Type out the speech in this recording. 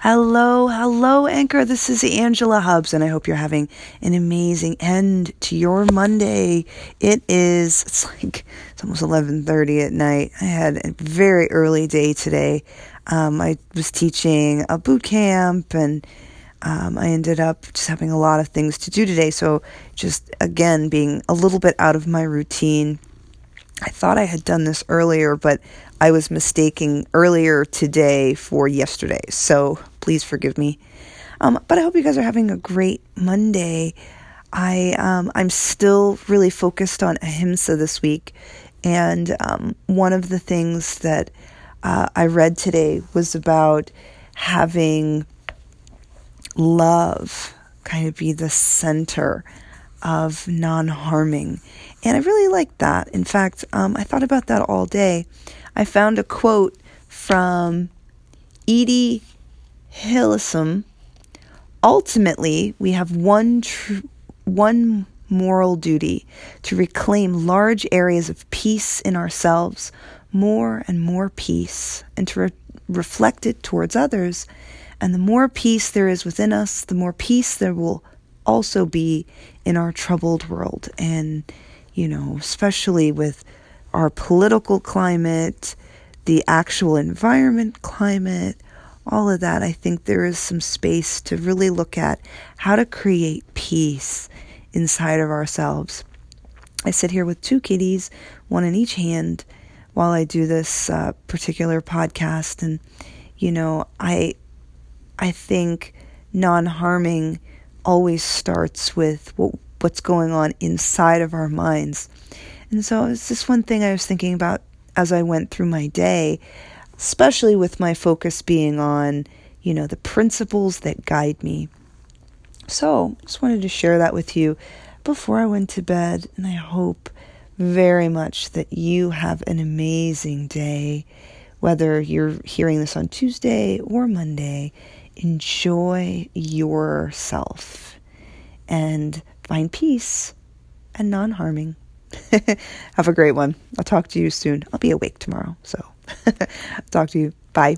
Hello, hello, Anchor. This is Angela Hubbs, and I hope you're having an amazing end to your Monday. It is, it's like, it's almost 11.30 at night. I had a very early day today. Um, I was teaching a boot camp, and um, I ended up just having a lot of things to do today. So, just again, being a little bit out of my routine. I thought I had done this earlier, but I was mistaking earlier today for yesterday. So please forgive me. Um, but I hope you guys are having a great Monday. I um, I'm still really focused on ahimsa this week, and um, one of the things that uh, I read today was about having love kind of be the center of non-harming, and I really like that. In fact, um, I thought about that all day. I found a quote from Etty Hillesum. Ultimately, we have one tr- one moral duty to reclaim large areas of peace in ourselves, more and more peace, and to re- reflect it towards others. And the more peace there is within us, the more peace there will also be in our troubled world. And, you know, especially with our political climate, the actual environment climate, all of that, I think there is some space to really look at how to create peace inside of ourselves. I sit here with two kitties, one in each hand, while I do this uh, particular podcast, and you know, I, I think non-harming always starts with what, what's going on inside of our minds. And so it's just one thing I was thinking about as I went through my day, especially with my focus being on, you know, the principles that guide me. So, just wanted to share that with you before I went to bed, and I hope very much that you have an amazing day. Whether you're hearing this on Tuesday or Monday, enjoy yourself and find peace and non harming. Have a great one. I'll talk to you soon. I'll be awake tomorrow. So, talk to you. Bye.